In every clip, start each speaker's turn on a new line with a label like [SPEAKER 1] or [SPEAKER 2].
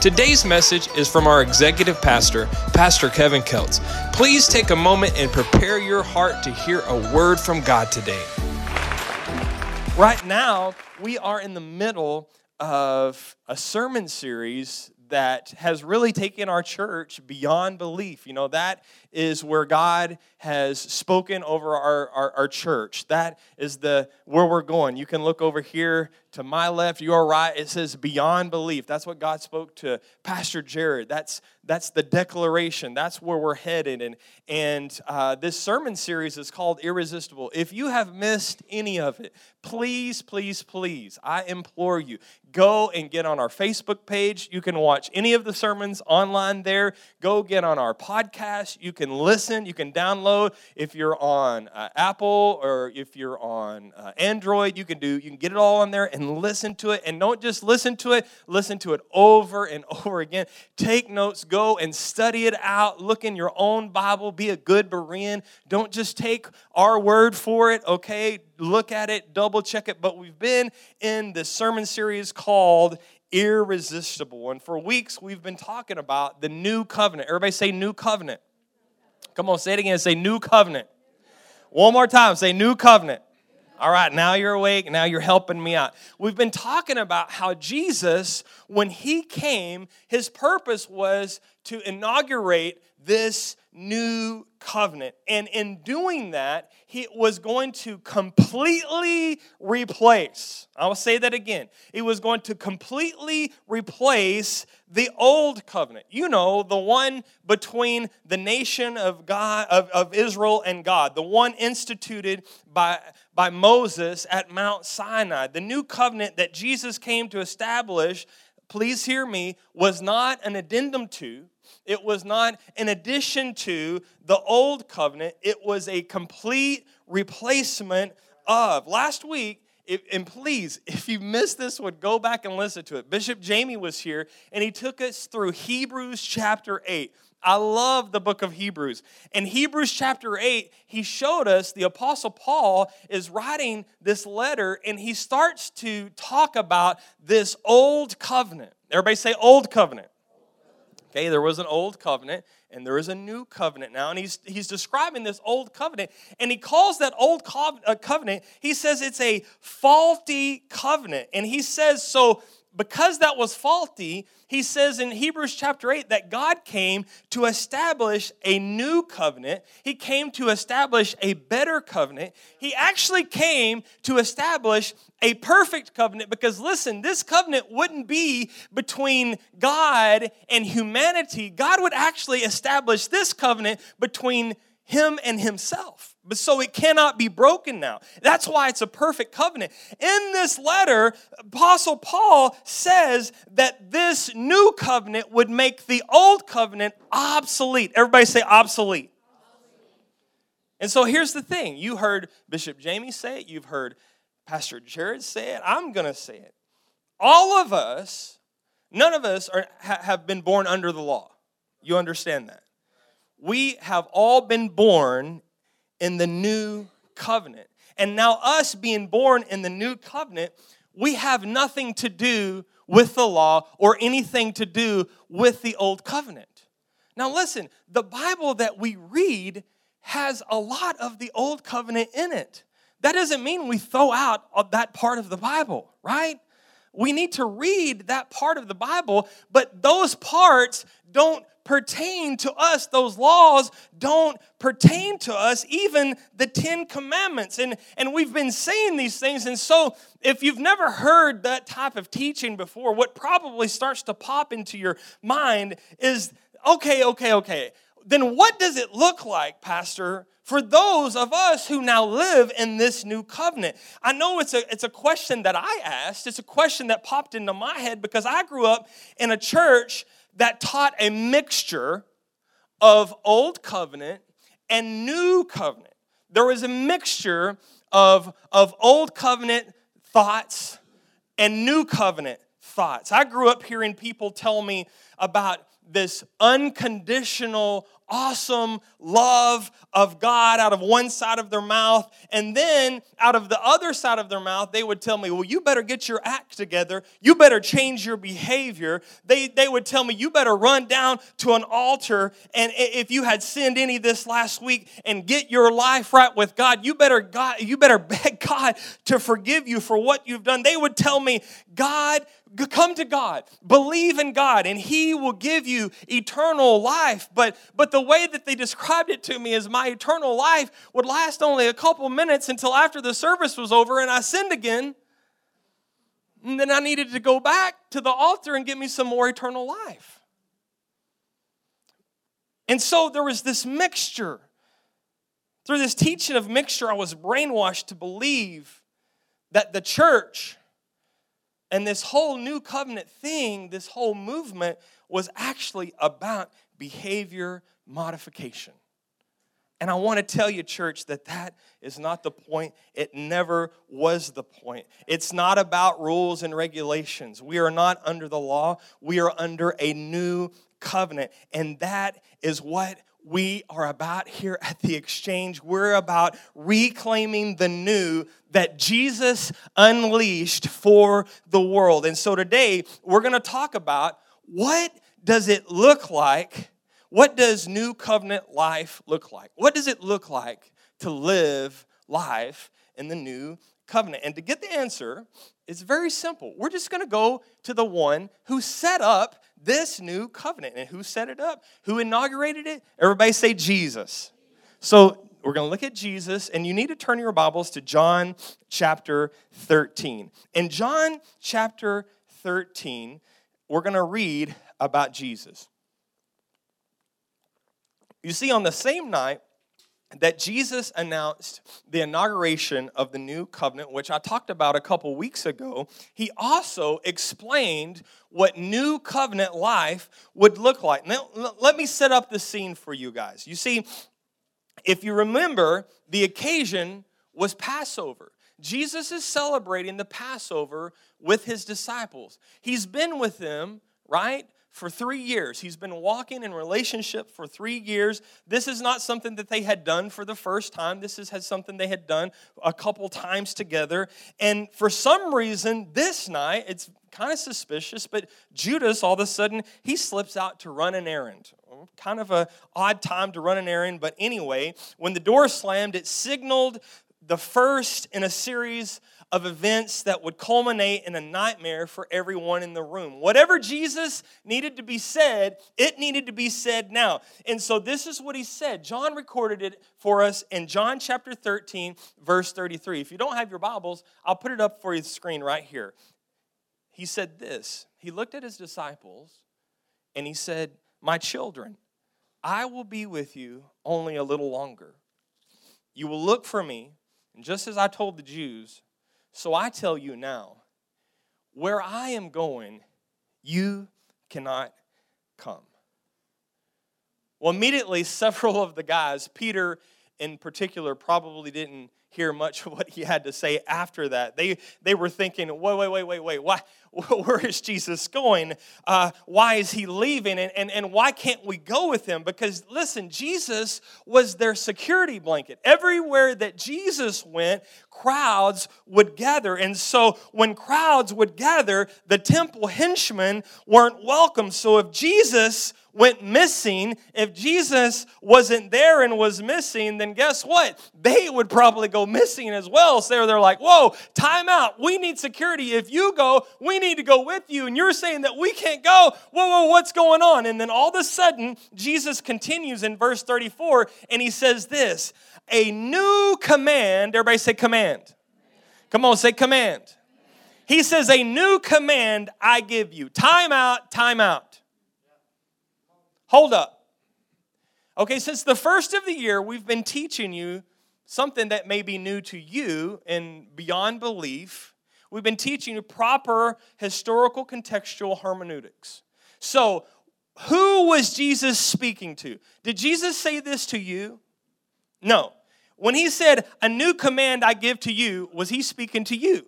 [SPEAKER 1] Today's message is from our executive pastor, Pastor Kevin Keltz. Please take a moment and prepare your heart to hear a word from God today. Right now, we are in the middle of a sermon series that has really taken our church beyond belief. You know, that is where God has spoken over our, our, our, church. That is the where we're going. You can look over here to my left, your right. It says beyond belief. That's what God spoke to Pastor Jared. That's that's the declaration. That's where we're headed. And and uh, this sermon series is called Irresistible. If you have missed any of it, please, please, please, I implore you, go and get on our Facebook page. You can watch any of the sermons online there. Go get on our podcast. You can listen. You can download. If you're on uh, Apple or if you're on uh, Android, you can do. You can get it all on there and listen to it. And don't just listen to it. Listen to it over and over again. Take notes. Go and study it out. Look in your own Bible. Be a good Berean. Don't just take our word for it. Okay, look at it, double check it. But we've been in this sermon series called irresistible. And for weeks, we've been talking about the new covenant. Everybody say new covenant. Come on, say it again. Say new covenant. One more time. Say new covenant. All right, now you're awake. Now you're helping me out. We've been talking about how Jesus, when he came, his purpose was to inaugurate this new covenant. And in doing that, he was going to completely replace, I will say that again. He was going to completely replace the old covenant. You know, the one between the nation of God of, of Israel and God, the one instituted by, by Moses at Mount Sinai. The new covenant that Jesus came to establish, please hear me, was not an addendum to it was not in addition to the old covenant, it was a complete replacement of. Last week, if, and please, if you missed this one, go back and listen to it. Bishop Jamie was here and he took us through Hebrews chapter 8. I love the book of Hebrews. In Hebrews chapter 8, he showed us the Apostle Paul is writing this letter and he starts to talk about this old covenant. Everybody say, Old covenant. Okay, there was an old covenant and there is a new covenant now. And he's, he's describing this old covenant. And he calls that old uh, covenant, he says it's a faulty covenant. And he says, so because that was faulty, he says in Hebrews chapter 8 that God came to establish a new covenant. He came to establish a better covenant. He actually came to establish a perfect covenant because, listen, this covenant wouldn't be between God and humanity. God would actually establish this covenant between him and himself. But so it cannot be broken now. That's why it's a perfect covenant. In this letter, Apostle Paul says that this new covenant would make the old covenant obsolete. Everybody say obsolete. And so here's the thing you heard Bishop Jamie say it, you've heard Pastor Jared say it, I'm going to say it. All of us, none of us are, have been born under the law. You understand that? we have all been born in the new covenant. And now, us being born in the new covenant, we have nothing to do with the law or anything to do with the old covenant. Now, listen, the Bible that we read has a lot of the old covenant in it. That doesn't mean we throw out that part of the Bible, right? We need to read that part of the Bible, but those parts don't pertain to us. Those laws don't pertain to us, even the Ten Commandments. And, and we've been saying these things. And so, if you've never heard that type of teaching before, what probably starts to pop into your mind is okay, okay, okay. Then what does it look like, Pastor, for those of us who now live in this new covenant? I know it's a, it's a question that I asked. It's a question that popped into my head because I grew up in a church that taught a mixture of old covenant and new covenant. There was a mixture of, of old covenant thoughts and new covenant thoughts. I grew up hearing people tell me about this unconditional awesome love of God out of one side of their mouth. And then out of the other side of their mouth, they would tell me, Well, you better get your act together. You better change your behavior. They, they would tell me, You better run down to an altar. And if you had sinned any this last week and get your life right with God, you better, God, you better beg God to forgive you for what you've done. They would tell me, God come to God, believe in God, and He will give you eternal life. But, but the way that they described it to me is my eternal life would last only a couple minutes until after the service was over and I sinned again. And then I needed to go back to the altar and get me some more eternal life. And so there was this mixture. Through this teaching of mixture, I was brainwashed to believe that the church and this whole new covenant thing, this whole movement, was actually about behavior modification. And I want to tell you, church, that that is not the point. It never was the point. It's not about rules and regulations. We are not under the law, we are under a new covenant. And that is what we are about here at the exchange. We're about reclaiming the new that Jesus unleashed for the world. And so today we're going to talk about what does it look like? What does new covenant life look like? What does it look like to live life in the new covenant? And to get the answer, it's very simple. We're just going to go to the one who set up this new covenant. And who set it up? Who inaugurated it? Everybody say Jesus. So we're going to look at Jesus, and you need to turn your Bibles to John chapter 13. In John chapter 13, we're going to read about Jesus. You see, on the same night that Jesus announced the inauguration of the new covenant, which I talked about a couple weeks ago, he also explained what new covenant life would look like. Now, let me set up the scene for you guys. You see, if you remember, the occasion was Passover. Jesus is celebrating the Passover with his disciples. He's been with them, right? For three years. He's been walking in relationship for three years. This is not something that they had done for the first time. This is something they had done a couple times together. And for some reason, this night, it's kind of suspicious, but Judas, all of a sudden, he slips out to run an errand. Kind of a odd time to run an errand, but anyway, when the door slammed, it signaled the first in a series of events that would culminate in a nightmare for everyone in the room. Whatever Jesus needed to be said, it needed to be said now. And so this is what he said. John recorded it for us in John chapter 13, verse 33. If you don't have your Bibles, I'll put it up for you the screen right here. He said this. He looked at his disciples and he said, My children, I will be with you only a little longer. You will look for me, and just as I told the Jews, so I tell you now, where I am going, you cannot come. Well, immediately, several of the guys, Peter in particular, probably didn't hear much of what he had to say after that. They, they were thinking, wait, wait, wait, wait, wait, why, where is Jesus going? Uh, why is he leaving? And, and, and why can't we go with him? Because listen, Jesus was their security blanket. Everywhere that Jesus went, crowds would gather. And so when crowds would gather, the temple henchmen weren't welcome. So if Jesus went missing, if Jesus wasn't there and was missing, then guess what? They would probably go missing as well. So they're like, whoa, time out. We need security. If you go, we need to go with you. And you're saying that we can't go. Whoa, whoa, what's going on? And then all of a sudden, Jesus continues in verse 34 and he says this a new command. Everybody say command. Come on, say command. He says, A new command I give you. Time out, time out. Hold up. Okay, since the first of the year, we've been teaching you something that may be new to you and beyond belief. We've been teaching you proper historical contextual hermeneutics. So,
[SPEAKER 2] who was Jesus speaking to? Did Jesus say this to you? No. When he said, A new command I give to you, was he speaking to you?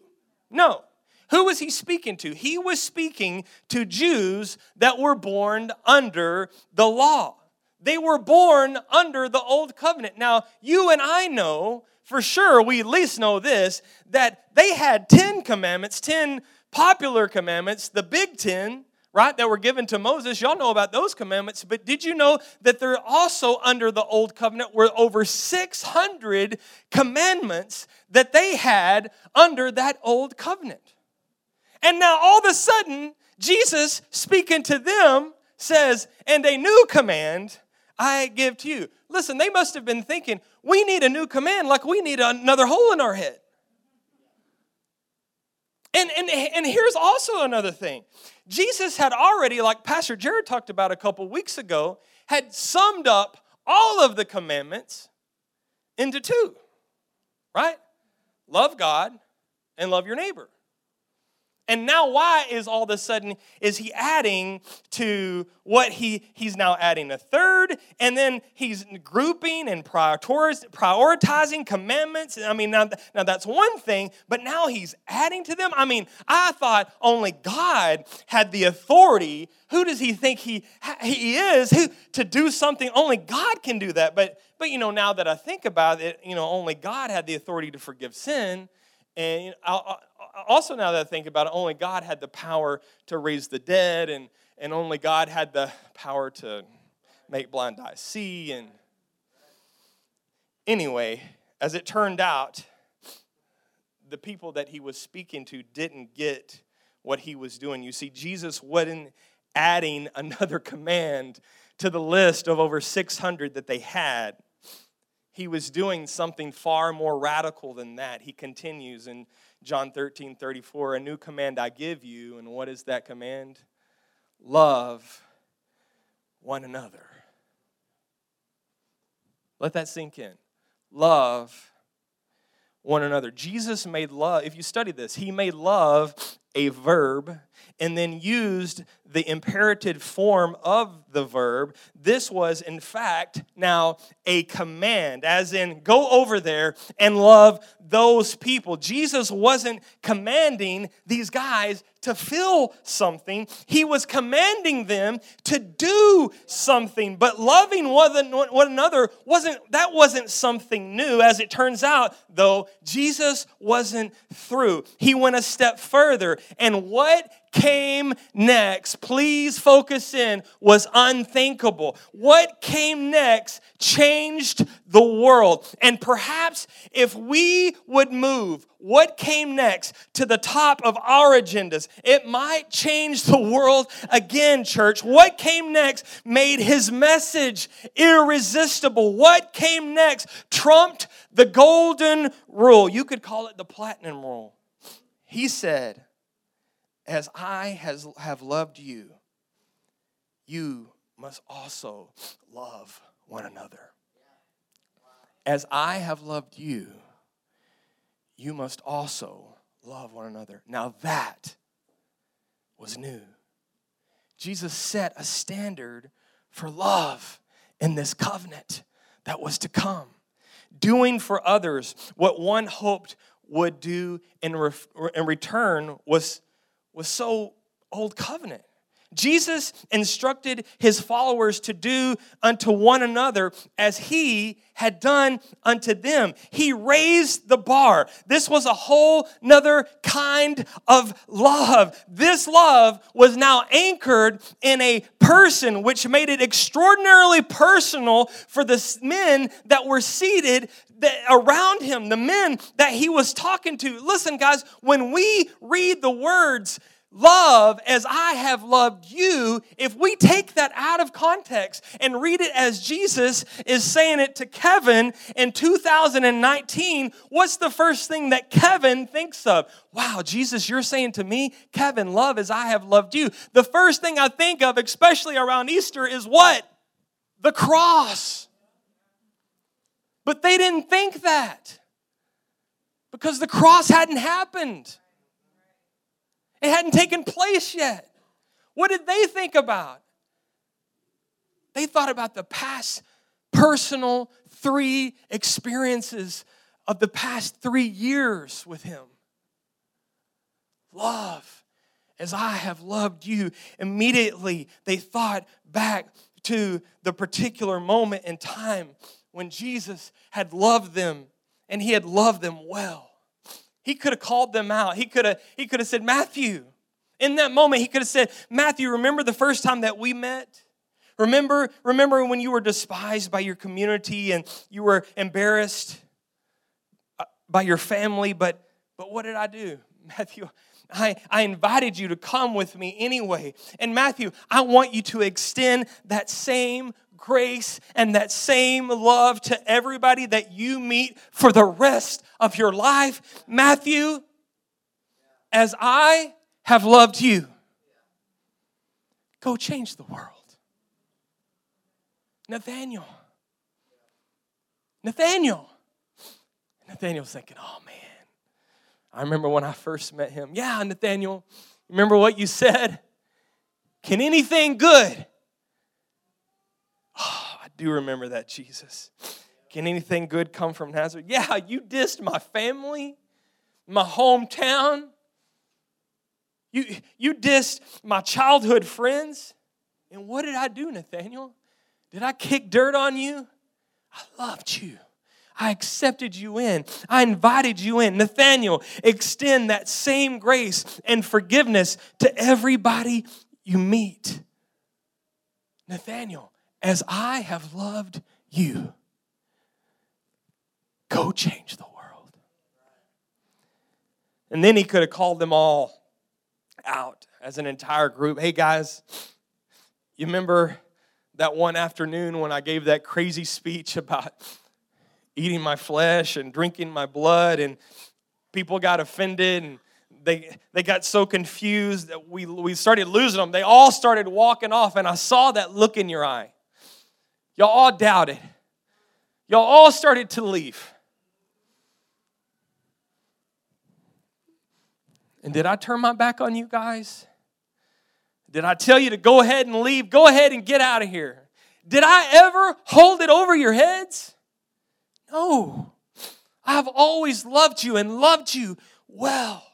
[SPEAKER 2] No. Who was he speaking to? He was speaking to Jews that were born under the law. They were born under the old covenant. Now, you and I know for sure, we at least know this, that they had 10 commandments, 10 popular commandments, the big 10, right, that were given to Moses. Y'all know about those commandments, but did you know that they're also under the old covenant were over 600 commandments that they had under that old covenant? And now all of a sudden, Jesus speaking to them says, And a new command I give to you. Listen, they must have been thinking, we need a new command like we need another hole in our head. And, and, and here's also another thing Jesus had already, like Pastor Jared talked about a couple weeks ago, had summed up all of the commandments into two, right? Love God and love your neighbor. And now why is all of a sudden is he adding to what he he's now adding a third and then he's grouping and prioritizing commandments. I mean now, now that's one thing, but now he's adding to them. I mean, I thought only God had the authority. Who does he think he he is who, to do something? Only God can do that. But but you know now that I think about it, you know only God had the authority to forgive sin. And also, now that I think about it, only God had the power to raise the dead, and, and only God had the power to make blind eyes see. And anyway, as it turned out, the people that he was speaking to didn't get what he was doing. You see, Jesus wasn't adding another command to the list of over 600 that they had. He was doing something far more radical than that. He continues in John 13, 34, a new command I give you. And what is that command? Love one another. Let that sink in. Love one another. Jesus made love, if you study this, he made love a verb and then used the imperative form of the verb. This was, in fact, now a command, as in, go over there and love those people. Jesus wasn't commanding these guys to feel something, he was commanding them to do something. But loving one another wasn't, that wasn't something new. As it turns out, though, Jesus wasn't through. He went a step further. And what came next, please focus in, was unthinkable. What came next changed the world. And perhaps if we would move what came next to the top of our agendas, it might change the world again, church. What came next made his message irresistible. What came next trumped the golden rule. You could call it the platinum rule. He said, as I has, have loved you, you must also love one another. As I have loved you, you must also love one another. Now that was new. Jesus set a standard for love in this covenant that was to come. Doing for others what one hoped would do in, in return was was so old covenant. Jesus instructed his followers to do unto one another as he had done unto them. He raised the bar. This was a whole nother kind of love. This love was now anchored in a person, which made it extraordinarily personal for the men that were seated around him, the men that he was talking to. Listen, guys, when we read the words, love as I have loved you, if we take that out of context and read it as Jesus is saying it to Kevin in 2019, what's the first thing that Kevin thinks of? Wow, Jesus, you're saying to me, Kevin, love as I have loved you. The first thing I think of, especially around Easter, is what? The cross. But they didn't think that because the cross hadn't happened. It hadn't taken place yet. What did they think about? They thought about the past personal three experiences of the past three years with Him. Love as I have loved you. Immediately, they thought back to the particular moment in time when Jesus had loved them and he had loved them well. He could have called them out. He could have, he could have said, Matthew. In that moment, he could have said, Matthew, remember the first time that we met? Remember, remember when you were despised by your community and you were embarrassed uh, by your family, but but what did I do? Matthew, I, I invited you to come with me anyway. And Matthew, I want you to extend that same grace and that same love to everybody that you meet for the rest of your life. Matthew, as I have loved you, go change the world. Nathaniel. Nathaniel. Nathaniel's thinking, oh man, I remember when I first met him. Yeah, Nathaniel, remember what you said? Can anything good? Do remember that, Jesus. Can anything good come from Nazareth? Yeah, you dissed my family, my hometown. You, you dissed my childhood friends. And what did I do, Nathaniel? Did I kick dirt on you? I loved you. I accepted you in. I invited you in. Nathaniel, extend that same grace and forgiveness to everybody you meet. Nathaniel, as I have loved you, go change the world. And then he could have called them all out as an entire group. Hey guys, you remember that one afternoon when I gave that crazy speech about eating my flesh and drinking my blood, and people got offended and they, they got so confused that we, we started losing them. They all started walking off, and I saw that look in your eye. Y'all all doubted. Y'all all started to leave. And did I turn my back on you guys? Did I tell you to go ahead and leave? Go ahead and get out of here. Did I ever hold it over your heads? No. I've always loved you and loved you well.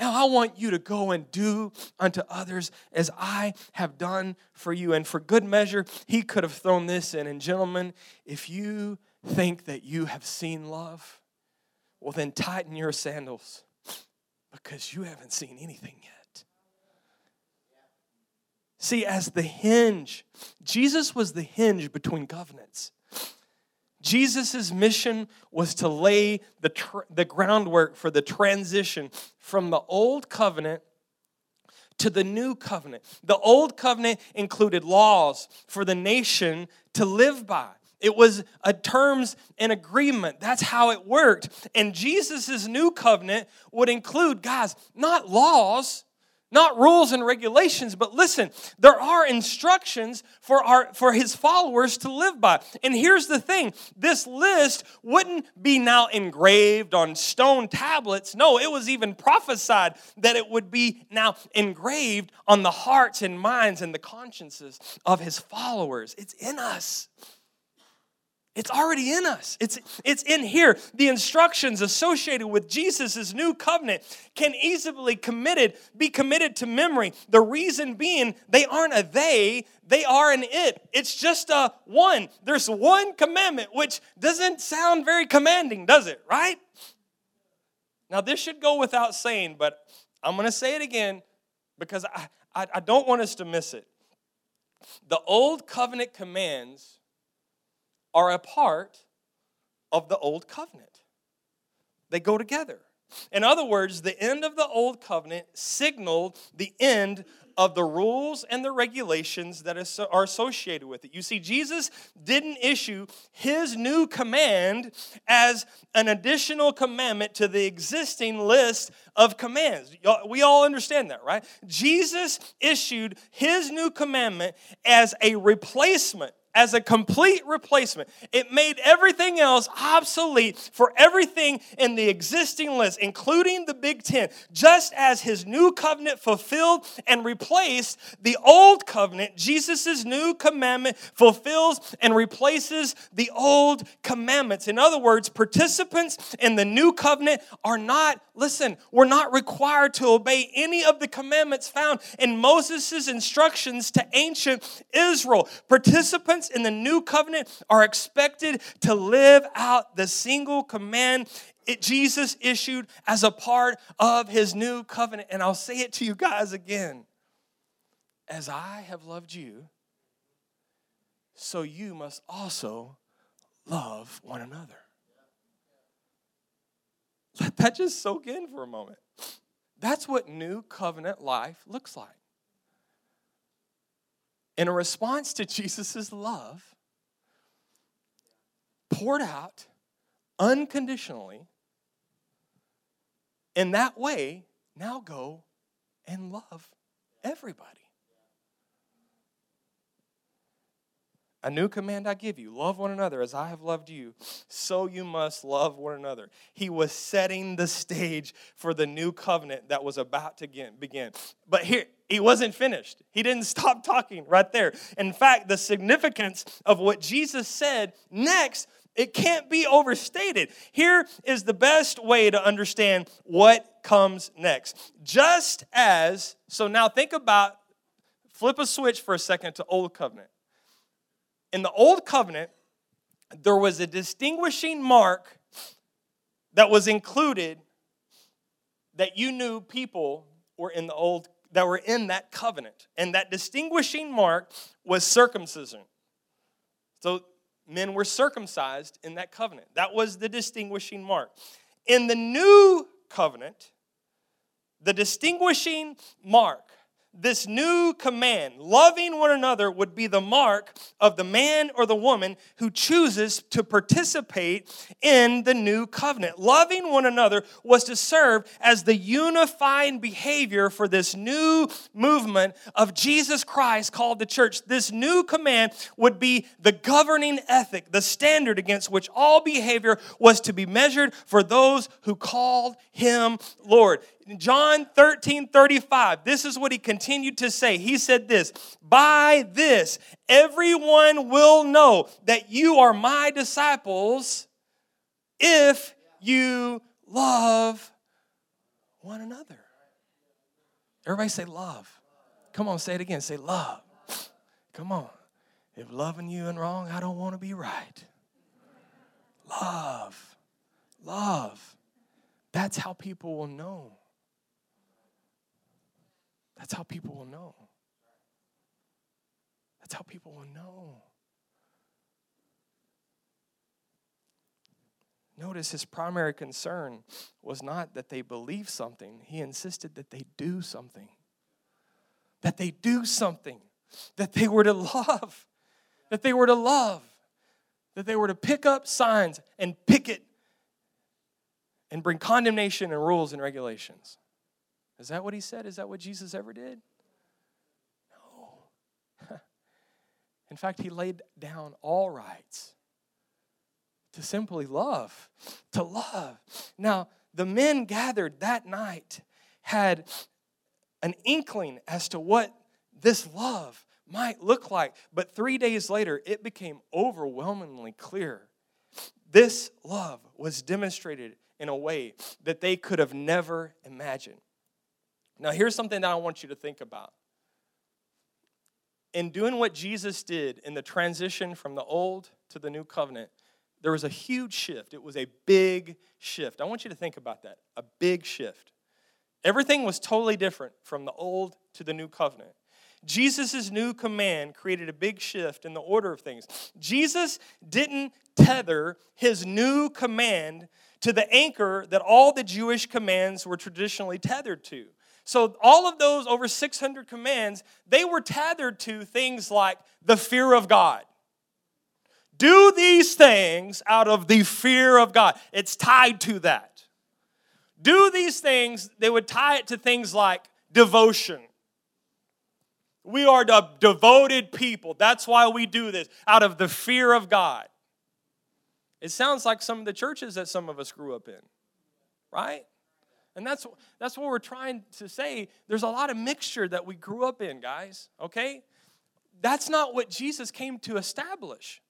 [SPEAKER 2] Now I want you to go and do unto others as I have done for you. And for good measure, he could have thrown this in. And gentlemen, if you think that you have seen love, well, then tighten your sandals because you haven't seen anything yet. See, as the hinge, Jesus was the hinge between covenants. Jesus' mission was to lay the, tr- the groundwork for the transition from the old covenant to the new covenant. The old covenant included laws for the nation to live by. It was a terms and agreement. That's how it worked. And Jesus' new covenant would include, guys, not laws, not rules and regulations but listen there are instructions for our for his followers to live by. And here's the thing this list wouldn't be now engraved on stone tablets. No it was even prophesied that it would be now engraved on the hearts and minds and the consciences of his followers. It's in us it's already in us. It's, it's in here. The instructions associated with Jesus' new covenant can easily committed, be committed to memory. The reason being they aren't a they, they are an it. It's just a one. There's one commandment, which doesn't sound very commanding, does it? Right? Now, this should go without saying, but I'm going to say it again because I, I, I don't want us to miss it. The old covenant commands are a part of the old covenant. They go together. In other words, the end of the old covenant signaled the end of the rules and the regulations that are associated with it. You see, Jesus didn't issue his new command as an additional commandment to the existing list of commands. We all understand that, right? Jesus issued his new commandment as a replacement as a complete replacement. It made everything else obsolete for everything in the existing list, including the Big Ten, just as his new covenant fulfilled and replaced the old covenant. Jesus' new commandment fulfills and replaces the old commandments. In other words, participants in the new covenant are not, listen, we're not required to obey any of the commandments found in Moses' instructions to ancient Israel. Participants in the new covenant are expected to live out the single command it, Jesus issued as a part of his new covenant. And I'll say it to you guys again as I have loved you, so you must also love one another. Let that just soak in for a moment. That's what new covenant life looks like in a response to Jesus' love, poured out unconditionally. In that way, now go and love everybody. A new command I give you love one another as I have loved you, so you must love one another. He was setting the stage for the new covenant that was about to begin. But here, he wasn't finished. He didn't stop talking right there. In fact, the significance of what Jesus said next it can't be overstated. Here is the best way to understand what comes next. Just as, so now think about, flip a switch for a second to Old Covenant in the old covenant, there was a distinguishing mark that was included that you knew people were in the old that were in that covenant. And that distinguishing mark was circumcision. So men were circumcised in that covenant. That was the distinguishing mark. In the new covenant, the distinguishing mark this new command, loving one another, would be the mark of the man or the woman who chooses to participate in the new covenant. Loving one another was to serve as the unifying behavior for this new movement of Jesus Christ called the church. This new command would be the governing ethic, the standard against which all behavior was to be measured for those who called him Lord. John 13 35, this is what he continued to say. He said this By this, everyone will know that you are my disciples if you love one another. Everybody say love. Come on, say it again. Say love. Come on. If loving you and wrong, I don't want to be right. Love. Love. That's how people will know that's how people will know. That's how people will know. Notice his primary concern was not that they believe something, he insisted that they do something. That they do something. That they were to love. That they were to love. That they were to pick up signs and picket and bring condemnation and rules and regulations. Is that what he said? Is that what Jesus ever did? No. In fact, he laid down all rights to simply love, to love. Now, the men gathered that night had an inkling as to what this love might look like, but three days later, it became overwhelmingly clear. This love was demonstrated in a way that they could have never imagined. Now, here's something that I want you to think about. In doing what Jesus did in the transition from the old to the new covenant, there was a huge shift. It was a big shift. I want you to think about that a big shift. Everything was totally different from the old to the new covenant. Jesus' new command created a big shift in the order of things. Jesus didn't tether his new command to the anchor that all the Jewish commands were traditionally tethered to. So, all of those over 600 commands, they were tethered to things like the fear of God. Do these things out of the fear of God. It's tied to that. Do these things, they would tie it to things like devotion. we are the devoted people. That's why we do this, out of the fear of God. It sounds like some of the churches that some of us grew up in, right? And that's, that's what we're trying to say. There's a lot of mixture that we grew up in, guys, okay? That's not what Jesus came to establish.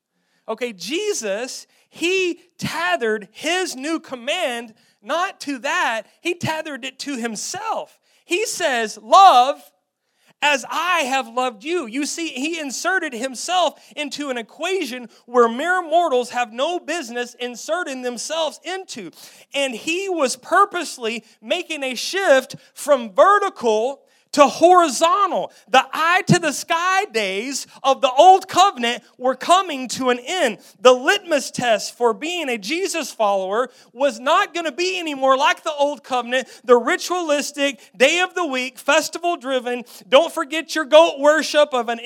[SPEAKER 2] Okay, Jesus, he tethered his new command not to that, he tethered it to himself. He says, Love as I have loved you. You see, he inserted himself into an equation where mere mortals have no business inserting themselves into. And he was purposely making a shift from vertical to horizontal. The eye to the sky days of the old covenant were coming to an end. The litmus test for being a Jesus follower was not going to be anymore like the old covenant, the ritualistic, day of the week, festival driven. Don't forget your goat worship of an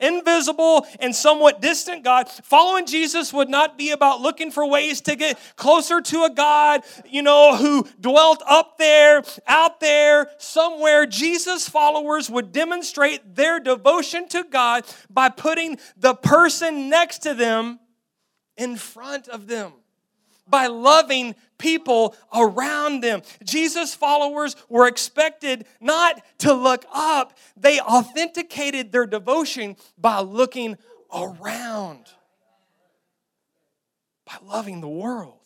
[SPEAKER 2] invisible and somewhat distant God. Following Jesus would not be about looking for ways to get closer to a God, you know, who dwelt up there, out there, somewhere where Jesus followers would demonstrate their devotion to God by putting the person next to them in front of them by loving people around them. Jesus followers were expected not to look up, they authenticated their devotion by looking around, by loving the world.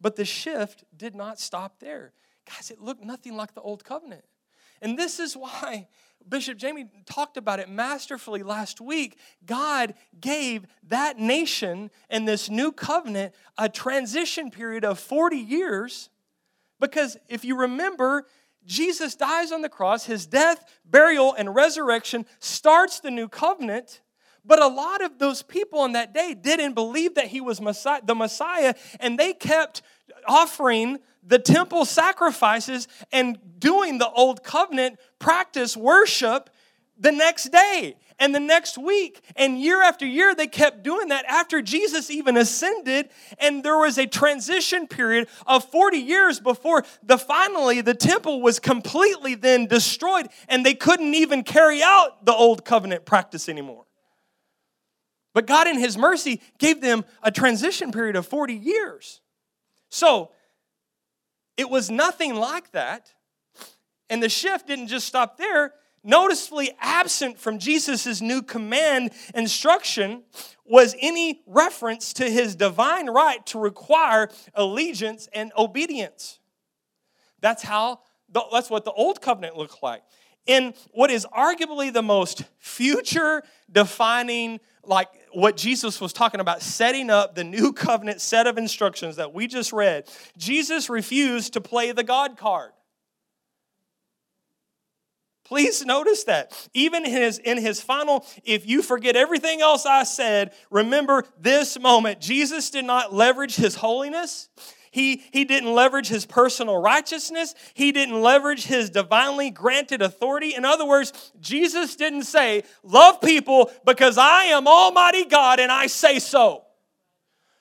[SPEAKER 2] But the shift did not stop there. Guys, it looked nothing like the old covenant. And this is why Bishop Jamie talked about it masterfully last week. God gave that nation and this new covenant a transition period of 40 years. Because if you remember, Jesus dies on the cross, his death, burial, and resurrection starts the new covenant. But a lot of those people on that day didn't believe that he was Messiah, the Messiah, and they kept offering the temple sacrifices and doing the old covenant practice worship the next day and the next week. And year after year, they kept doing that after Jesus even ascended. And there was a transition period of 40 years before the finally the temple was completely then destroyed and they couldn't even carry out the old covenant practice anymore. But God, in His mercy, gave them a transition period of 40 years. So, it was nothing like that. And the shift didn't just stop there. Noticeably absent from Jesus' new command instruction was any reference to his divine right to require allegiance and obedience. That's how that's what the old covenant looked like. In what is arguably the most future defining like what Jesus was talking about, setting up the new covenant set of instructions that we just read, Jesus refused to play the God card. Please notice that. Even in his, in his final, if you forget everything else I said, remember this moment. Jesus did not leverage his holiness. He, he didn't leverage his personal righteousness. He didn't leverage his divinely granted authority. In other words, Jesus didn't say, Love people because I am Almighty God and I say so.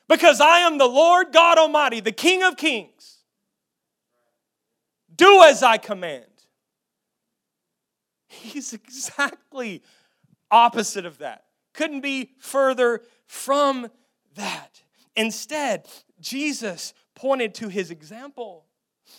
[SPEAKER 2] Because I am the Lord God Almighty, the King of Kings. Do as I command. He's exactly opposite of that. Couldn't be further from that. Instead, Jesus pointed to his example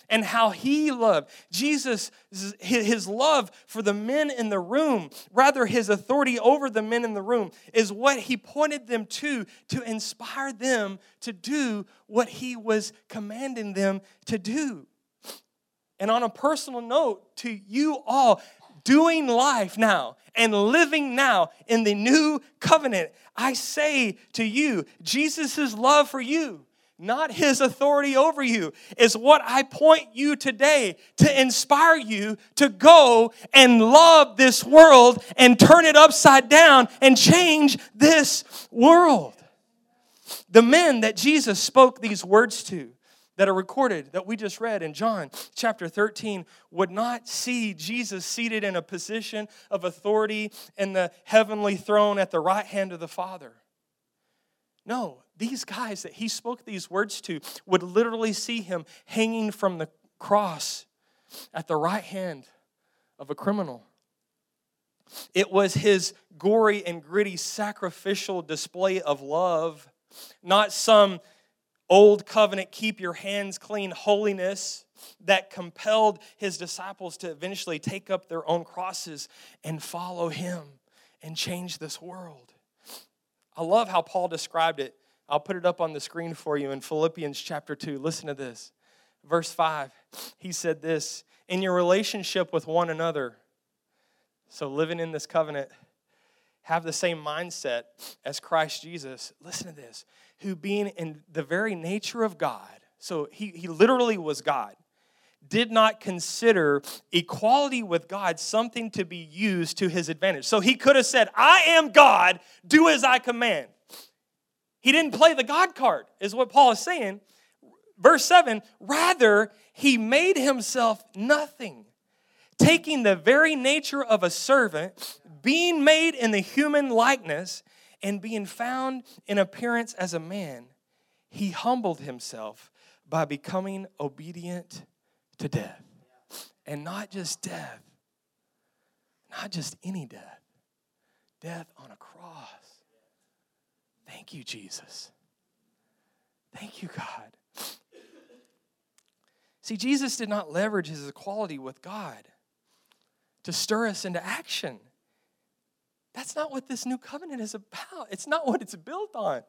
[SPEAKER 2] and how he loved. Jesus, his love for the men in the room, rather his authority over the men in the room, is what he pointed them to to inspire them to do what he was commanding them to do. And on a personal note, to you all, doing life now and living now in the new covenant, I say to you, Jesus' love for you not his authority over you, is what I point you today to inspire you to go and love this world and turn it upside down and change this world. The men that Jesus spoke these words to, that are recorded that we just read in John chapter 13 would not see Jesus seated in a position of authority in the heavenly throne at the right hand of the Father. No, these guys that he spoke these words to would literally see him hanging from the cross at the right hand of a criminal. It was his gory and gritty sacrificial display of love, not some old covenant, keep your hands clean holiness that compelled his disciples to eventually take up their own crosses and follow him and change this world. I love how Paul described it. I'll put it up on the screen for you in Philippians chapter 2. Listen to this. Verse 5. He said this In your relationship with one another, so living in this covenant, have the same mindset as Christ Jesus. Listen to this. Who being in the very nature of God, so he, he literally was God did not consider equality with God something to be used to his advantage. So he could have said, I am God, do as I command. He didn't play the God card, is what Paul is saying. Verse 7 rather, he made himself nothing, taking the very nature of a servant, being made in the human likeness, and being found in appearance as a man. He humbled himself by becoming obedient to death. And not just death, not just any death, death on a cross. Thank you, Jesus. Thank you, God. See, Jesus did not leverage his equality with God to stir us into action. That's not what this new covenant is about. It's not what it's built on.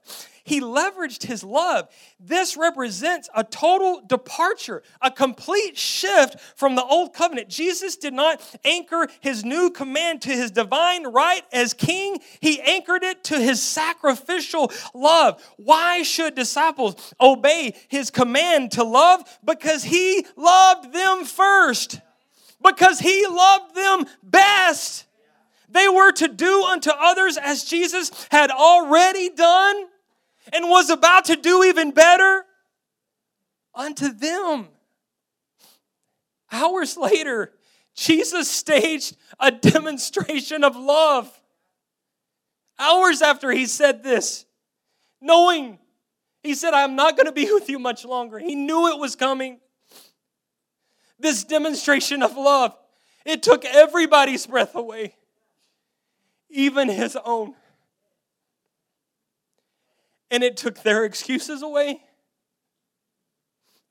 [SPEAKER 2] He leveraged his love. This represents a total departure, a complete shift from the old covenant. Jesus did not anchor his new command to his divine right as king, he anchored it to his sacrificial love. Why should disciples obey his command to love? Because he loved them first, because he loved them best. They were to do unto others as Jesus had already done and was about to do even better unto them. Hours later, Jesus staged a demonstration of love. Hours after he said this, knowing he said, I'm not going to be with you much longer. He knew it was coming. This demonstration of love, it took everybody's breath away even his own. And it took their excuses away,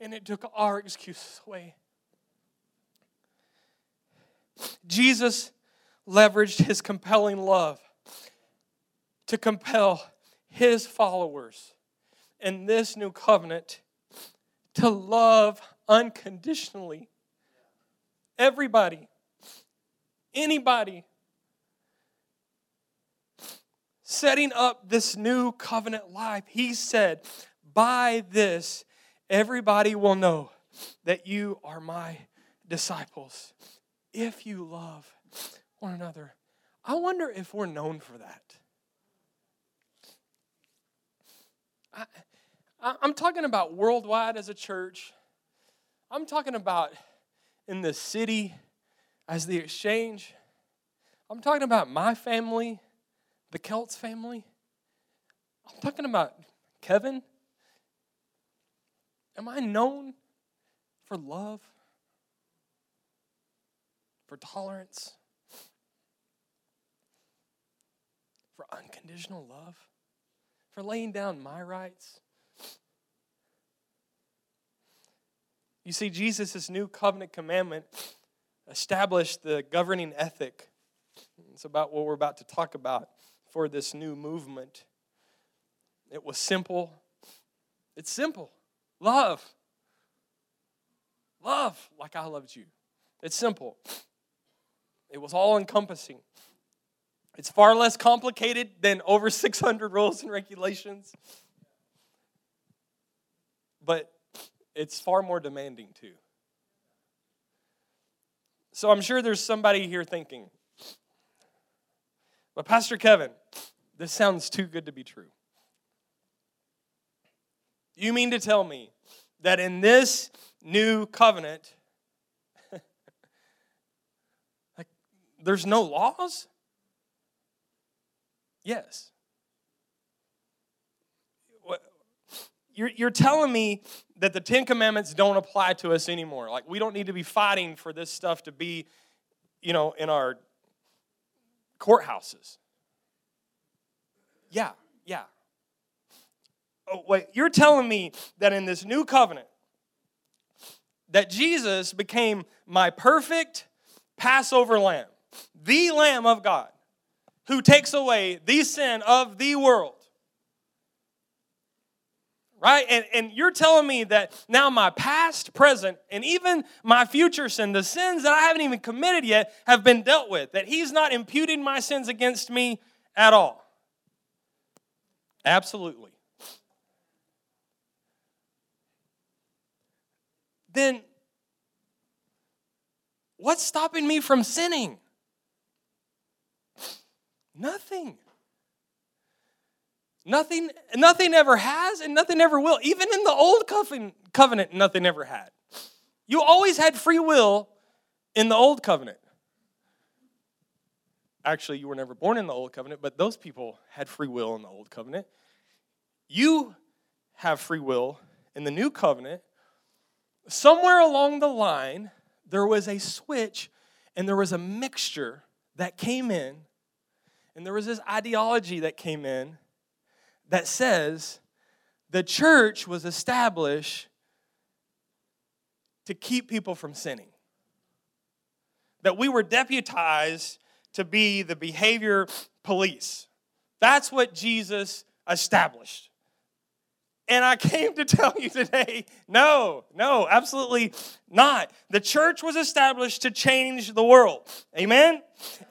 [SPEAKER 2] and it took our excuses away. Jesus leveraged his compelling love to compel his followers in this new covenant to love unconditionally. Everybody, anybody, setting up this new covenant life, he said, By this, everybody will know that you are my disciples if you love one another. I wonder if we're known for that. I, am talking about worldwide as a church. I'm talking about in the city as the exchange. I'm talking about my family the Celts family. I'm talking about Kevin. Am I known for love? For tolerance? For unconditional love? For laying down my rights? You see, Jesus' new covenant commandment established the governing ethic. It's about what we're about to talk about for this new movement. It was simple. It's simple. Love. Love like I loved you. It's simple. It was all encompassing. It's far less complicated than over 600 rules and regulations. But it's far more demanding too. So I'm sure there's somebody here thinking, but, Pastor Kevin, this sounds too good to be true. You mean to tell me that in this new covenant, like, there's no laws? Yes. You're, you're telling me that the Ten Commandments don't apply to us anymore. Like, we don't need to be fighting for this stuff to be, you know, in our courthouses. Yeah, yeah. Oh, wait, you're telling me that in this new covenant, that Jesus became my perfect Passover lamb, the Lamb of God, who takes away the sin of the world. Right? And, and you're telling me that now my past, present, and even my future sin, the sins that I haven't even committed yet, have been dealt with, that He's not imputing my sins against me at all. Absolutely. Then what's stopping me from sinning? Nothing. Nothing, nothing ever has, and nothing ever will. Even in the old covenant, nothing ever had. You always had free will in the old covenant. Actually, you were never born in the old covenant, but those people had free will in the old covenant. You have free will in the new covenant. Somewhere along the line, there was a switch and there was a mixture that came in, and there was this ideology that came in that says the church was established to keep people from sinning. That we were deputized to be the behavior police. That's what Jesus established. And I came to tell you today no, no, absolutely not. The church was established to change the world. Amen?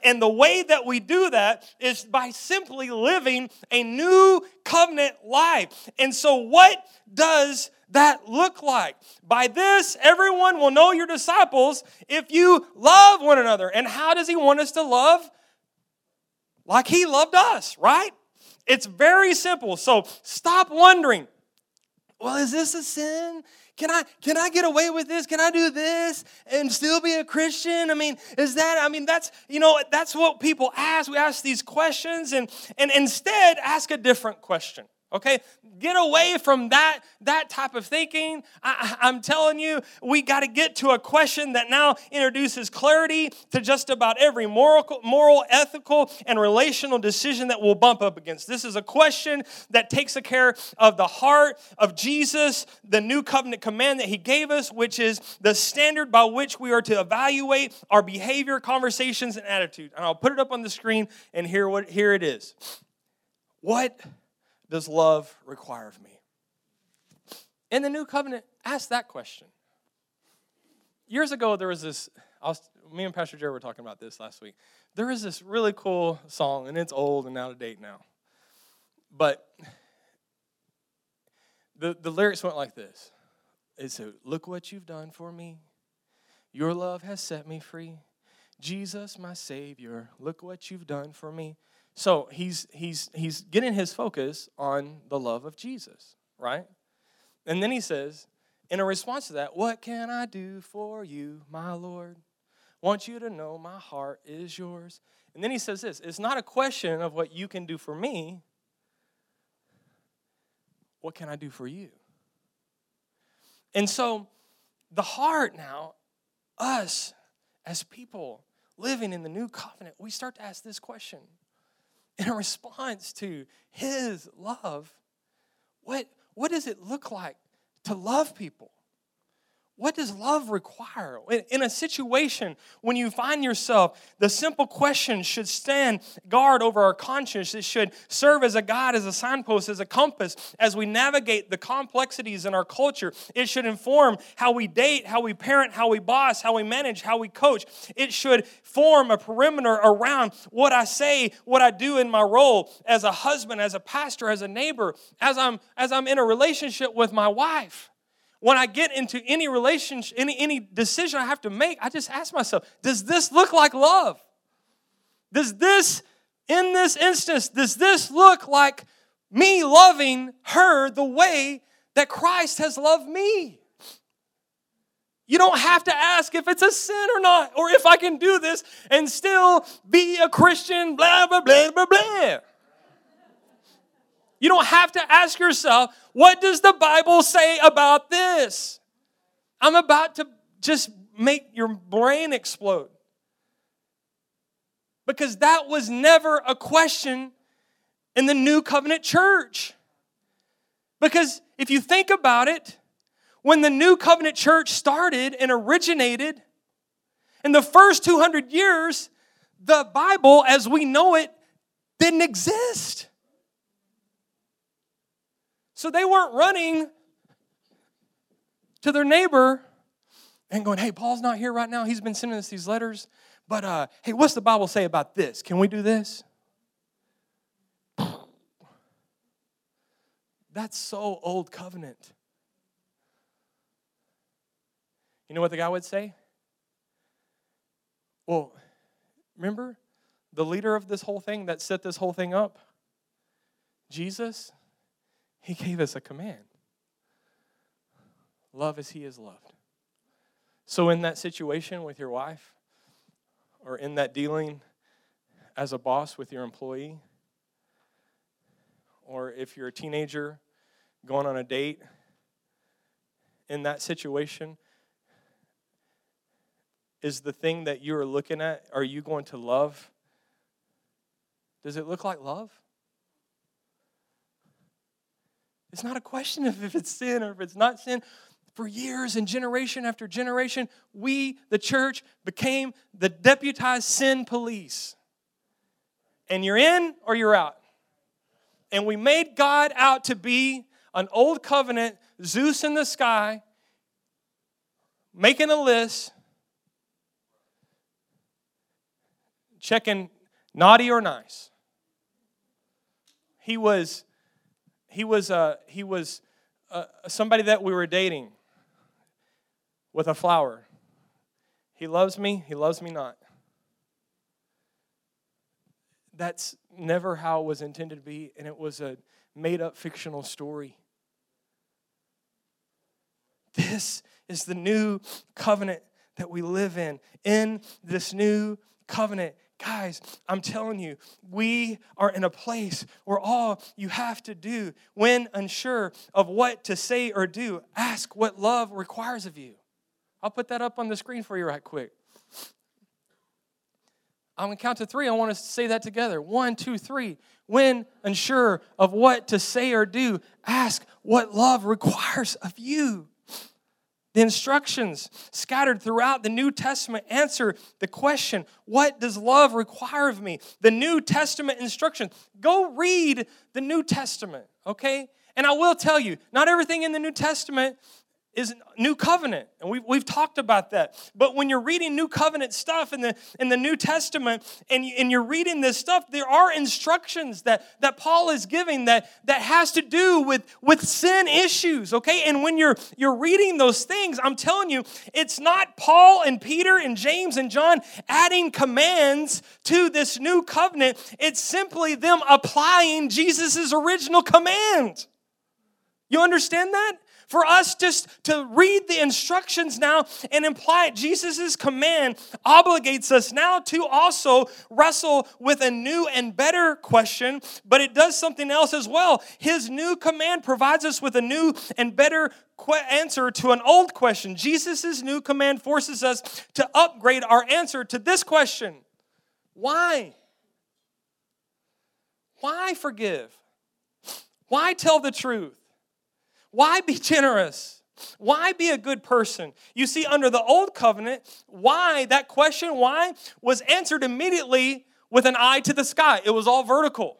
[SPEAKER 2] And the way that we do that is by simply living a new covenant life. And so, what does that look like? By this, everyone will know your disciples if you love one another. And how does he want us to love? Like he loved us, right? It's very simple. So stop wondering well, is this a sin? Can I can I get away with this? Can I do this and still be a Christian? I mean, is that I mean that's you know that's what people ask. We ask these questions and and instead ask a different question. Okay, get away from that that type of thinking. I, am telling you, we got to get to a question that now introduces clarity to just about every moral, moral, ethical, and relational decision that we'll bump up against. This is a question that takes care of the heart of Jesus, the new covenant command that He gave us, which is the standard by which we are to evaluate our behavior, conversations, and attitude. And I'll put it up on the screen, and here what here it is. What does love require of me? In the new covenant, ask that question. Years ago, there was this, I was, me and Pastor Jerry were talking about this last week. There is this really cool song, and it's old and out of date now. But the, the lyrics went like this It said, Look what you've done for me. Your love has set me free. Jesus, my Savior, look what you've done for me. So he's, he's, he's getting his focus on the love of Jesus, right? And then he says, in a response to that, What can I do for you, my Lord? Want you to know my heart is yours. And then he says this it's not a question of what you can do for me. What can I do for you? And so the heart now, us as people living in the new covenant, we start to ask this question in response to his love, what, what does it look like to love people? What does love require? In a situation when you find yourself, the simple question should stand guard over our conscience. It should serve as a guide, as a signpost, as a compass as we navigate the complexities in our culture. It should inform how we date, how we parent, how we boss, how we manage, how we coach. It should form a perimeter around what I say, what I do in my role as a husband, as a pastor, as a neighbor, as I'm as I'm in a relationship with my wife when I get into any relationship, any, any decision I have to make, I just ask myself, does this look like love? Does this, in this instance, does this look like me loving her the way that Christ has loved me? You don't have to ask if it's a sin or not, or if I can do this and still be a Christian, blah, blah, blah, blah, blah. You don't have to ask yourself, what does the Bible say about this? I'm about to just make your brain explode. Because that was never a question in the new covenant church. Because if you think about it, when the new covenant church started and originated, in the first 200 years, the Bible as we know it didn't exist. So they weren't running to their neighbor and going, hey, Paul's not here right now. He's been sending us these letters. But uh, hey, what's the Bible say about this? Can we do this? That's so old covenant. You know what the guy would say? Well, remember the leader of this whole thing that set this whole thing up? Jesus, he gave us a command love as he is loved. So, in that situation with your wife, or in that dealing as a boss with your employee, or if you're a teenager going on a date, in that situation, is the thing that you are looking at, are you going to love? Does it look like love? It's not a question of if it's sin or if it's not sin. For years and generation after generation, we, the church, became the deputized sin police. And you're in or you're out. And we made God out to be an old covenant, Zeus in the sky, making a list, checking naughty or nice. He was, he was, uh, he was uh, somebody that we were dating with a flower. He loves me, he loves me not. That's never how it was intended to be, and it was a made up fictional story. This is the new covenant that we live in. In this new covenant, Guys, I'm telling you, we are in a place where all you have to do when unsure of what to say or do, ask what love requires of you. I'll put that up on the screen for you right quick. I'm going to count to three. I want to say that together. One, two, three. When unsure of what to say or do, ask what love requires of you. The instructions scattered throughout the New Testament answer the question what does love require of me? The New Testament instructions. Go read the New Testament, okay? And I will tell you, not everything in the New Testament is new covenant and we've, we've talked about that. But when you're reading new covenant stuff in the in the new testament and, you, and you're reading this stuff there are instructions that that paul is giving that that has to do with with sin issues okay? And when you're you're reading those things i'm telling you it's not paul and peter and james and john adding commands to this new covenant. It's simply them applying jesus' original command. You understand that for us just to read the instructions now and imply. Jesus' command obligates us now to also wrestle with a new and better question, but it does something else as well. His new command provides us with a new and better answer to an old question. Jesus' new command forces us to upgrade our answer to this question Why? Why forgive? Why tell the truth? Why be generous? Why be a good person? You see, under the old covenant, why, that question, why, was answered immediately with an eye to the sky. It was all vertical,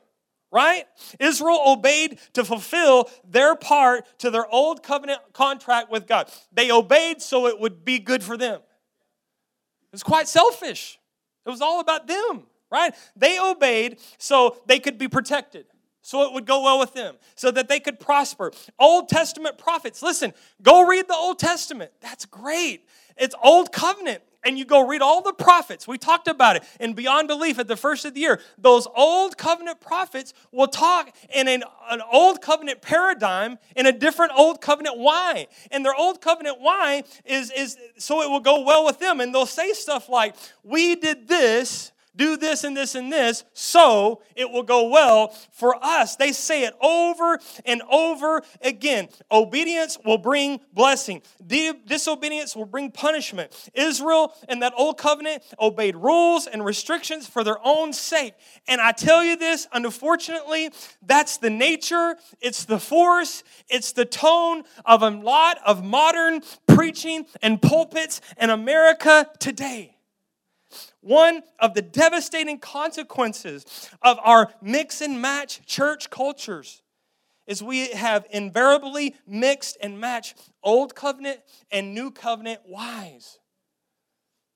[SPEAKER 2] right? Israel obeyed to fulfill their part to their old covenant contract with God. They obeyed so it would be good for them. It was quite selfish. It was all about them, right? They obeyed so they could be protected so it would go well with them, so that they could prosper. Old Testament prophets, listen, go read the Old Testament. That's great. It's Old Covenant. And you go read all the prophets. We talked about it in Beyond Belief at the first of the year. Those old covenant prophets will talk in an, an old covenant paradigm in a different old covenant why. And their old covenant why is, is so it will go well with them. And they'll say stuff like, We did this do this and this and this, so it will go well for us. They say it over and over again. Obedience will bring blessing, disobedience will bring punishment. Israel and that old covenant obeyed rules and restrictions for their own sake. And I tell you this, unfortunately, that's the nature, it's the force, it's the tone of a lot of modern preaching and pulpits in America today. One of the devastating consequences of our mix and match church cultures is we have invariably mixed and matched old covenant and new covenant whys.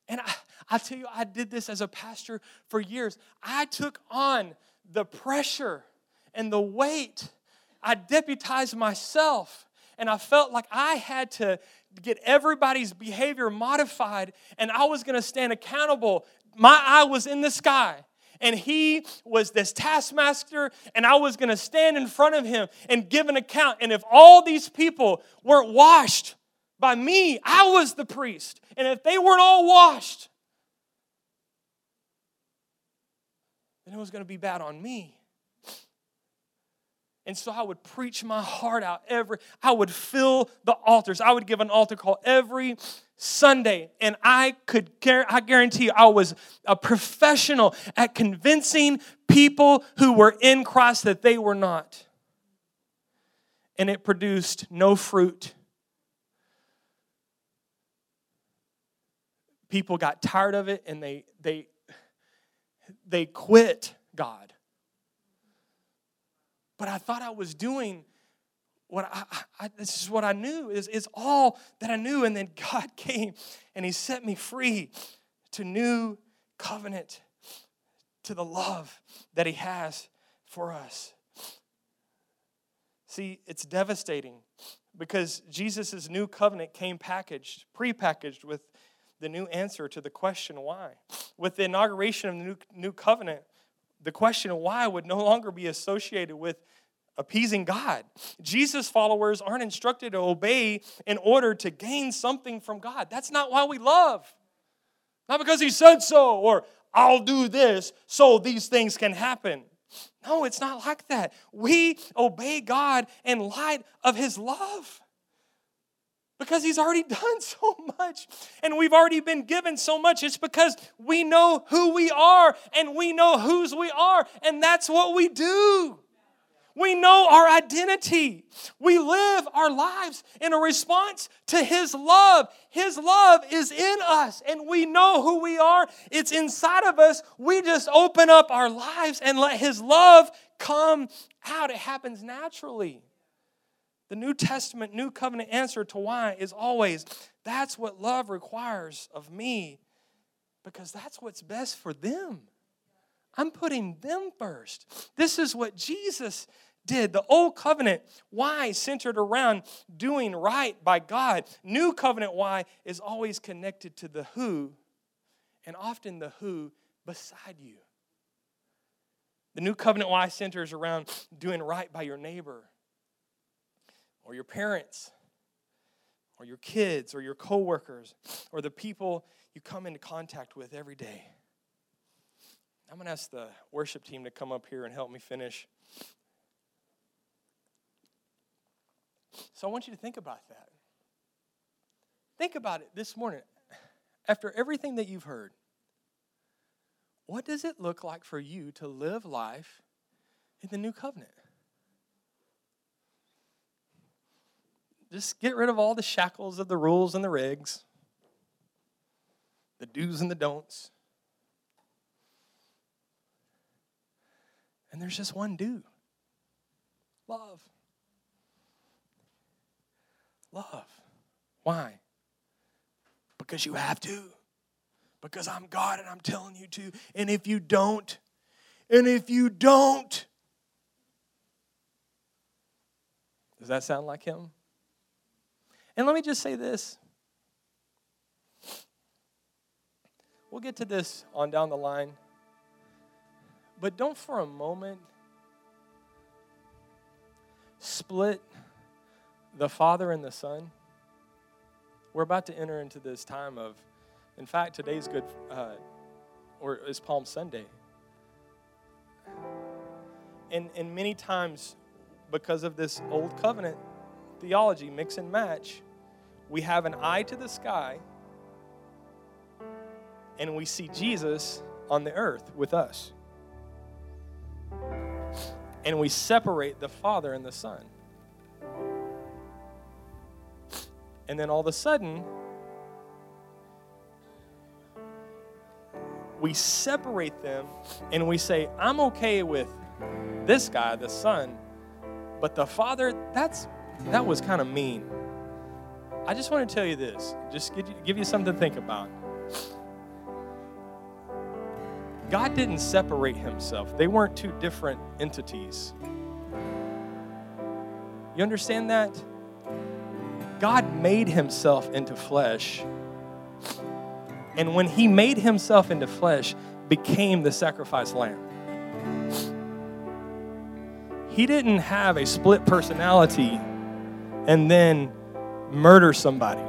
[SPEAKER 2] And I, I tell you, I did this as a pastor for years. I took on the pressure and the weight. I deputized myself, and I felt like I had to get everybody's behavior modified, and I was going to stand accountable. My eye was in the sky. And he was this taskmaster, and I was gonna stand in front of him and give an account. And if all these people weren't washed by me, I was the priest. And if they weren't all washed, then it was gonna be bad on me. And so I would preach my heart out every, I would fill the altars. I would give an altar call every Sunday. And I could, I guarantee you, I was a professional at convincing people who were in Christ that they were not. And it produced no fruit. People got tired of it and they, they, they quit God. But I thought I was doing what I, I, this is what I knew is, is all that I knew. And then God came and He set me free to new covenant, to the love that He has for us. See, it's devastating because Jesus' new covenant came packaged, prepackaged with the new answer to the question why. With the inauguration of the new, new covenant, the question of why would no longer be associated with appeasing God. Jesus' followers aren't instructed to obey in order to gain something from God. That's not why we love. Not because He said so or I'll do this so these things can happen. No, it's not like that. We obey God in light of His love because he's already done so much and we've already been given so much. It's because we know who we are and we know whose we are, and that's what we do. We know our identity. We live our lives in a response to His love. His love is in us, and we know who we are. It's inside of us. We just open up our lives and let His love come out. It happens naturally. The New Testament, New Covenant answer to why is always that's what love requires of me because that's what's best for them. I'm putting them first. This is what Jesus did. The old covenant why centered around doing right by God. New covenant why is always connected to the who, and often the who beside you. The new covenant why centers around doing right by your neighbor or your parents or your kids or your coworkers or the people you come into contact with every day. I'm going to ask the worship team to come up here and help me finish. So I want you to think about that. Think about it this morning. After everything that you've heard, what does it look like for you to live life in the new covenant? Just get rid of all the shackles of the rules and the regs, the do's and the don'ts. And there's just one do love. Love. Why? Because you have to. Because I'm God and I'm telling you to. And if you don't, and if you don't, does that sound like him? And let me just say this. We'll get to this on down the line. But don't for a moment split the Father and the Son. We're about to enter into this time of, in fact, today's Good, uh, or is Palm Sunday. And, and many times, because of this old covenant theology, mix and match, we have an eye to the sky and we see Jesus on the earth with us. And we separate the Father and the Son. And then all of a sudden, we separate them and we say, I'm okay with this guy, the Son, but the Father, that's that was kind of mean. I just want to tell you this, just give you, something to think about. God didn't separate himself, they weren't two different entities. You understand that? God made himself into flesh. And when he made himself into flesh, became the sacrifice lamb. He didn't have a split personality and then murder somebody.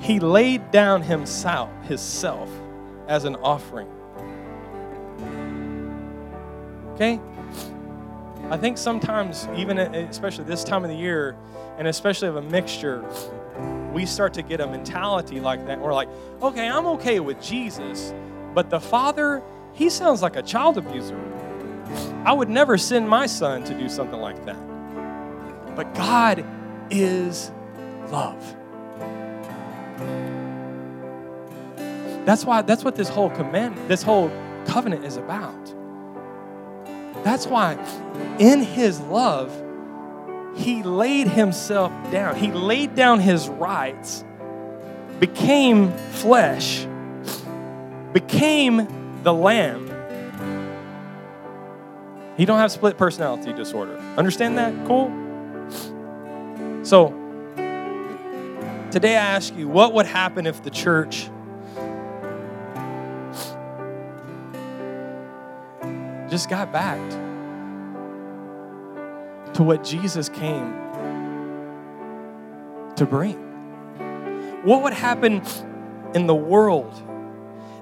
[SPEAKER 2] He laid down himself, himself as an offering. Okay? I think sometimes, even especially this time of the year, and especially of a mixture, we start to get a mentality like that. We're like, okay, I'm okay with Jesus, but the Father, he sounds like a child abuser. I would never send my son to do something like that. But God is love. That's why that's what this whole command, this whole covenant is about. That's why in his love, he laid himself down. He laid down his rights, became flesh, became the lamb. He don't have split personality disorder. Understand that? Cool? So, today I ask you, what would happen if the church just got back to what Jesus came to bring. What would happen in the world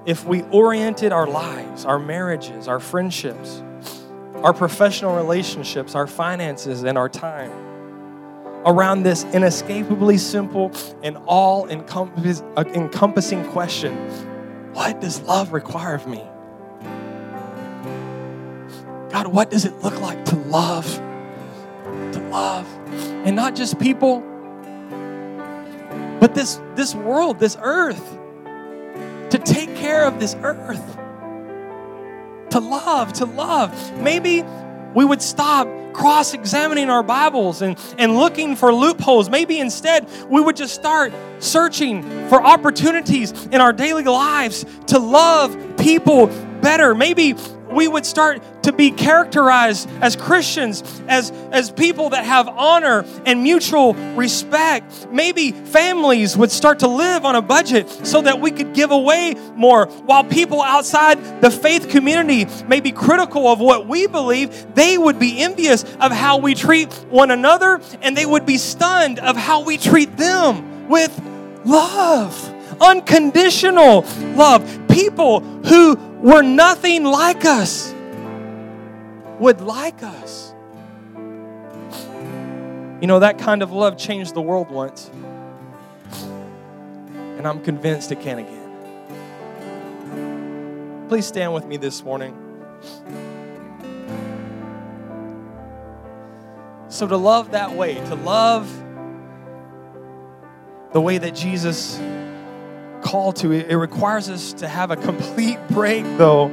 [SPEAKER 2] if we oriented our lives, our marriages, our friendships, our professional relationships, our finances, and our time around this inescapably simple and all encompassing question What does love require of me? God, what does it look like to love? To love. And not just people, but this, this world, this earth. To take care of this earth. To love, to love. Maybe we would stop cross examining our Bibles and, and looking for loopholes. Maybe instead we would just start searching for opportunities in our daily lives to love people better. Maybe we would start to be characterized as Christians, as, as people that have honor and mutual respect. Maybe families would start to live on a budget so that we could give away more, while people outside the faith community may be critical of what we believe, they would be envious of how we treat one another and they would be stunned of how we treat them with love unconditional love. People who were nothing like us would like us. You know, that kind of love changed the world once. And I'm convinced it can again. Please stand with me this morning. So, to love that way, to love the way that Jesus called to, it, requires us to have a complete break, though,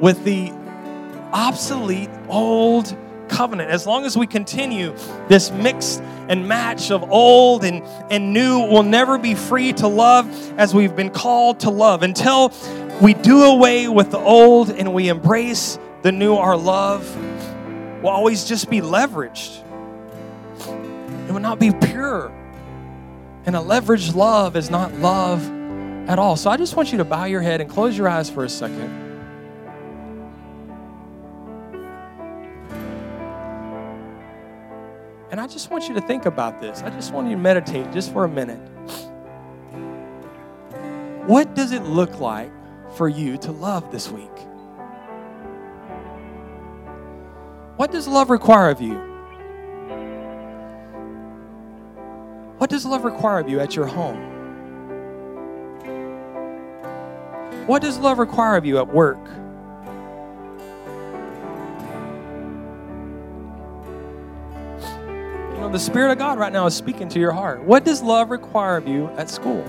[SPEAKER 2] with the obsolete old covenant. As long as we continue this mix and match of old and, and new, we'll never be free to love as we've been called to love. Until we do away with the old and we embrace the new, our love will always just be leveraged. It will not be pure. And a leveraged love is not love at all. So I just want you to bow your head and close your eyes for a second. And I just want you to think about this. I just want you to meditate just for a minute. What does it look like for you to love this week? What does love require of you? What does love require of you at your home? What does love require of you at work? You know, the Spirit of God right now is speaking to your heart. What does love require of you at school?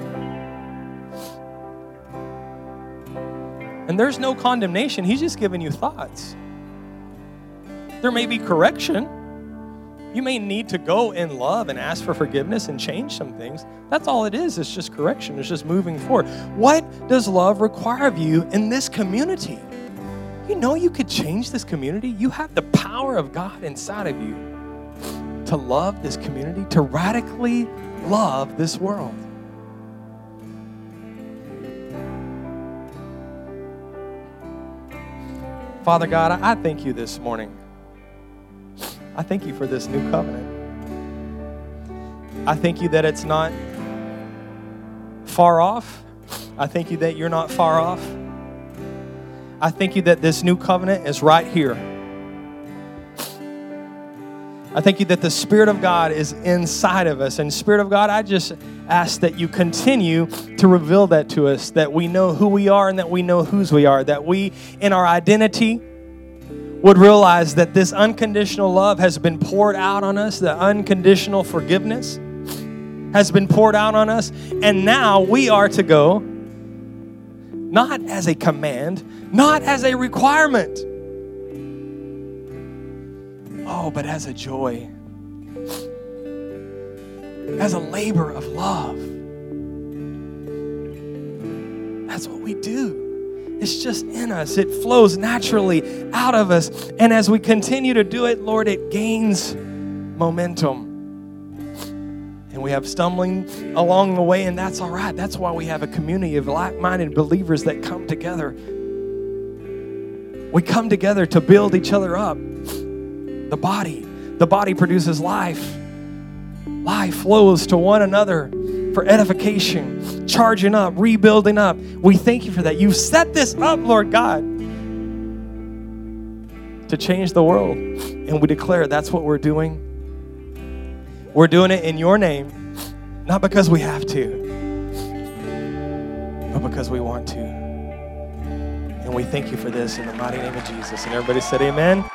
[SPEAKER 2] And there's no condemnation, He's just giving you thoughts. There may be correction. You may need to go in love and ask for forgiveness and change some things. That's all it is. It's just correction, it's just moving forward. What does love require of you in this community? You know you could change this community. You have the power of God inside of you to love this community, to radically love this world. Father God, I thank you this morning. I thank you for this new covenant. I thank you that it's not far off. I thank you that you're not far off. I thank you that this new covenant is right here. I thank you that the Spirit of God is inside of us. And, Spirit of God, I just ask that you continue to reveal that to us, that we know who we are and that we know whose we are, that we, in our identity, would realize that this unconditional love has been poured out on us, the unconditional forgiveness has been poured out on us, and now we are to go not as a command, not as a requirement Oh, but as a joy, as a labor of love. That's what we do. It's just in us, it flows naturally out of us. And as we continue to do it, Lord, it gains momentum. And we have stumbling along the way, and that's all right. That's why we have a community of like minded believers that come together. We come together to build each other up the body. The body produces life. Life flows to one another for edification, charging up, rebuilding up. We thank you for that. You've set this up, Lord God, to change the world. And we declare that's what we're doing. We're doing it in your name, not because we have to, but because we want to. And we thank you for this in the mighty name of Jesus. And everybody said, Amen.